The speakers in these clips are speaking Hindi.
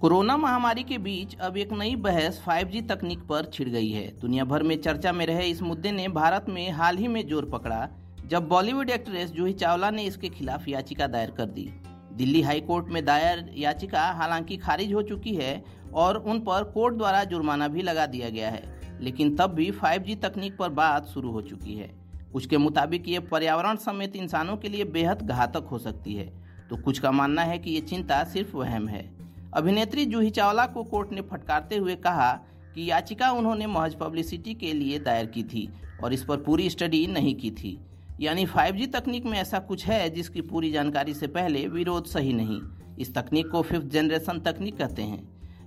कोरोना महामारी के बीच अब एक नई बहस 5G तकनीक पर छिड़ गई है। दुनिया भर में चर्चा में रहे इस मुद्दे ने भारत में हाल ही में ज़ोर पकड़ा, जब बॉलीवुड एक्ट्रेस जूही चावला ने इसके खिलाफ याचिका दायर कर दी। दिल्ली हाई कोर्ट में दायर याचिका हालाँकि खारिज हो चुकी है और उन पर कोर्ट द्वारा जुर्माना भी लगा दिया गया है, लेकिन तब भी 5G तकनीक पर बात शुरू हो चुकी है। कुछ के मुताबिक ये पर्यावरण समेत इंसानों के लिए बेहद घातक हो सकती है। तो कुछ का मानना है कि ये चिंता सिर्फ़ वहम है। अभिनेत्री जूही चावला को कोर्ट ने फटकारते हुए कहा कि याचिका उन्होंने महज पब्लिसिटी के लिए दायर की थी और इस पर पूरी स्टडी नहीं की थी। यानी 5G तकनीक में ऐसा कुछ है जिसकी पूरी जानकारी से पहले विरोध सही नहीं। इस तकनीक को फिफ्थ जनरेशन तकनीक कहते हैं।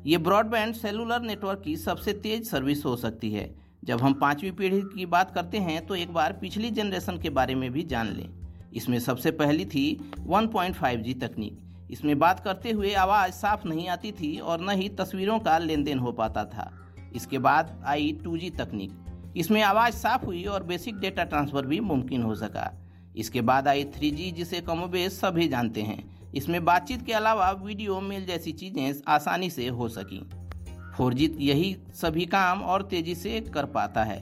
ये ब्रॉडबैंड सेलुलर नेटवर्क की सबसे तेज सर्विस हो सकती है। जब हम पांचवी पीढ़ी की बात करते हैं तो एक बार पिछली जनरेशन के बारे में भी जान लें। इसमें सबसे पहली थी 1.5G तकनीक। इसमें बात करते हुए आवाज़ साफ़ नहीं आती थी और न ही तस्वीरों का लेन देन हो पाता था। इसके बाद आई 2G तकनीक। इसमें आवाज़ साफ़ हुई और बेसिक डेटा ट्रांसफ़र भी मुमकिन हो सका। इसके बाद आई 3G जिसे कमोबेश सभी जानते हैं। इसमें बातचीत के अलावा वीडियो मेल जैसी चीज़ें आसानी से हो सकी। फोर यही सभी काम और तेज़ी से कर पाता है।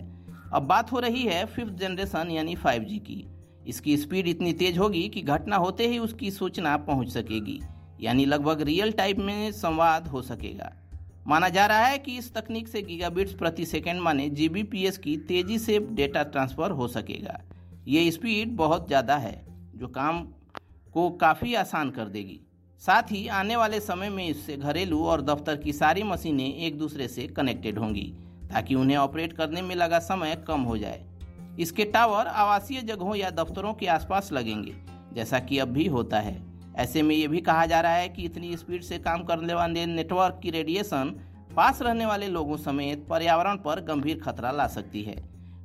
अब बात हो रही है फिफ्थ जनरेशन यानी 5G की। इसकी स्पीड इतनी तेज होगी कि घटना होते ही उसकी सूचना पहुँच सकेगी, यानी लगभग रियल टाइम में संवाद हो सकेगा। माना जा रहा है कि इस तकनीक से गीगाबिट्स प्रति सेकंड माने जीबीपीएस की तेज़ी से डेटा ट्रांसफ़र हो सकेगा। ये स्पीड बहुत ज़्यादा है, जो काम को काफ़ी आसान कर देगी। साथ ही आने वाले समय में इससे घरेलू और दफ्तर की सारी मशीनें एक दूसरे से कनेक्टेड होंगी, ताकि उन्हें ऑपरेट करने में लगा समय कम हो जाए। इसके टावर आवासीय जगहों या दफ्तरों के आसपास लगेंगे, जैसा कि अब भी होता है। ऐसे में ये भी कहा जा रहा है कि इतनी स्पीड से काम करने वाले नेटवर्क की रेडिएशन पास रहने वाले लोगों समेत पर्यावरण पर गंभीर खतरा ला सकती है।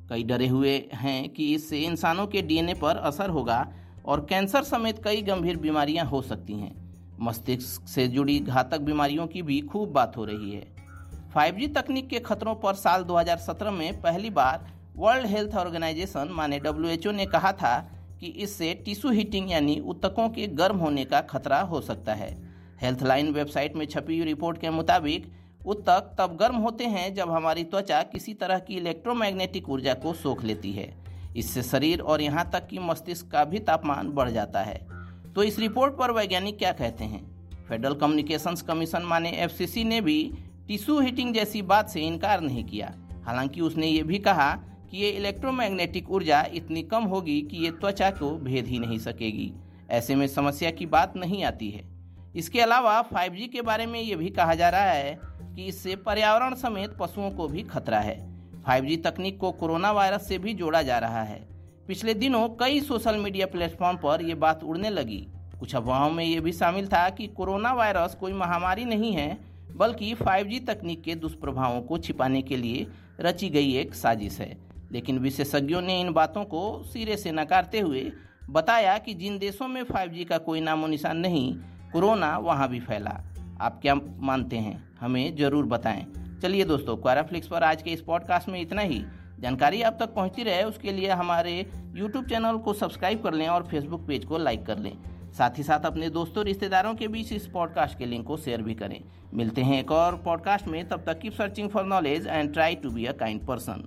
कई डरे हुए हैं कि इससे इंसानों के डीएनए पर असर होगा और कैंसर समेत कई गंभीर बीमारियाँ हो सकती हैं। मस्तिष्क से जुड़ी घातक बीमारियों की भी खूब बात हो रही है। 5G तकनीक के खतरों पर साल 2017 में पहली बार वर्ल्ड हेल्थ ऑर्गेनाइजेशन, माने डब्ल्यू ने कहा था कि इससे टिश्यू हीटिंग यानी उत्तकों के गर्म होने का खतरा हो सकता है। हेल्थ लाइन वेबसाइट में छपी हुई रिपोर्ट के मुताबिक उत्तक तब गर्म होते हैं जब हमारी त्वचा किसी तरह की इलेक्ट्रोमैग्नेटिक ऊर्जा को सोख लेती है। इससे शरीर और यहाँ तक कि मस्तिष्क का भी तापमान बढ़ जाता है। तो इस रिपोर्ट पर वैज्ञानिक क्या कहते हैं? फेडरल कम्युनिकेशंस कमीशन, माने एफसीसी ने भी टिश्यू हीटिंग जैसी बात से इनकार नहीं किया। हालाँकि उसने ये भी कहा कि ये इलेक्ट्रोमैग्नेटिक ऊर्जा इतनी कम होगी कि ये त्वचा को भेद ही नहीं सकेगी। ऐसे में समस्या की बात नहीं आती है। इसके अलावा 5G के बारे में ये भी कहा जा रहा है कि इससे पर्यावरण समेत पशुओं को भी खतरा है। 5G तकनीक को कोरोना वायरस से भी जोड़ा जा रहा है। पिछले दिनों कई सोशल मीडिया प्लेटफॉर्म पर यह बात उड़ने लगी। कुछ अफवाहों में ये भी शामिल था कि कोरोना वायरस कोई महामारी नहीं है, बल्कि 5G तकनीक के दुष्प्रभावों को छिपाने के लिए रची गई एक साजिश है। लेकिन विशेषज्ञों ने इन बातों को सिरे से नकारते हुए बताया कि जिन देशों में 5G का कोई नामो निशान नहीं, कोरोना वहाँ भी फैला। आप क्या मानते हैं? हमें ज़रूर बताएँ। चलिए दोस्तों क्वाराफ्लिक्स पर आज के इस पॉडकास्ट में इतना ही। जानकारी आप तक पहुँचती रहे, उसके लिए हमारे यूट्यूब चैनल को सब्सक्राइब कर लें और फेसबुक पेज को लाइक कर लें। साथ ही साथ अपने दोस्तों रिश्तेदारों के बीच इस पॉडकास्ट के लिंक को शेयर भी करें। मिलते हैं एक और पॉडकास्ट में। तब तक keep searching for knowledge and try to be a kind person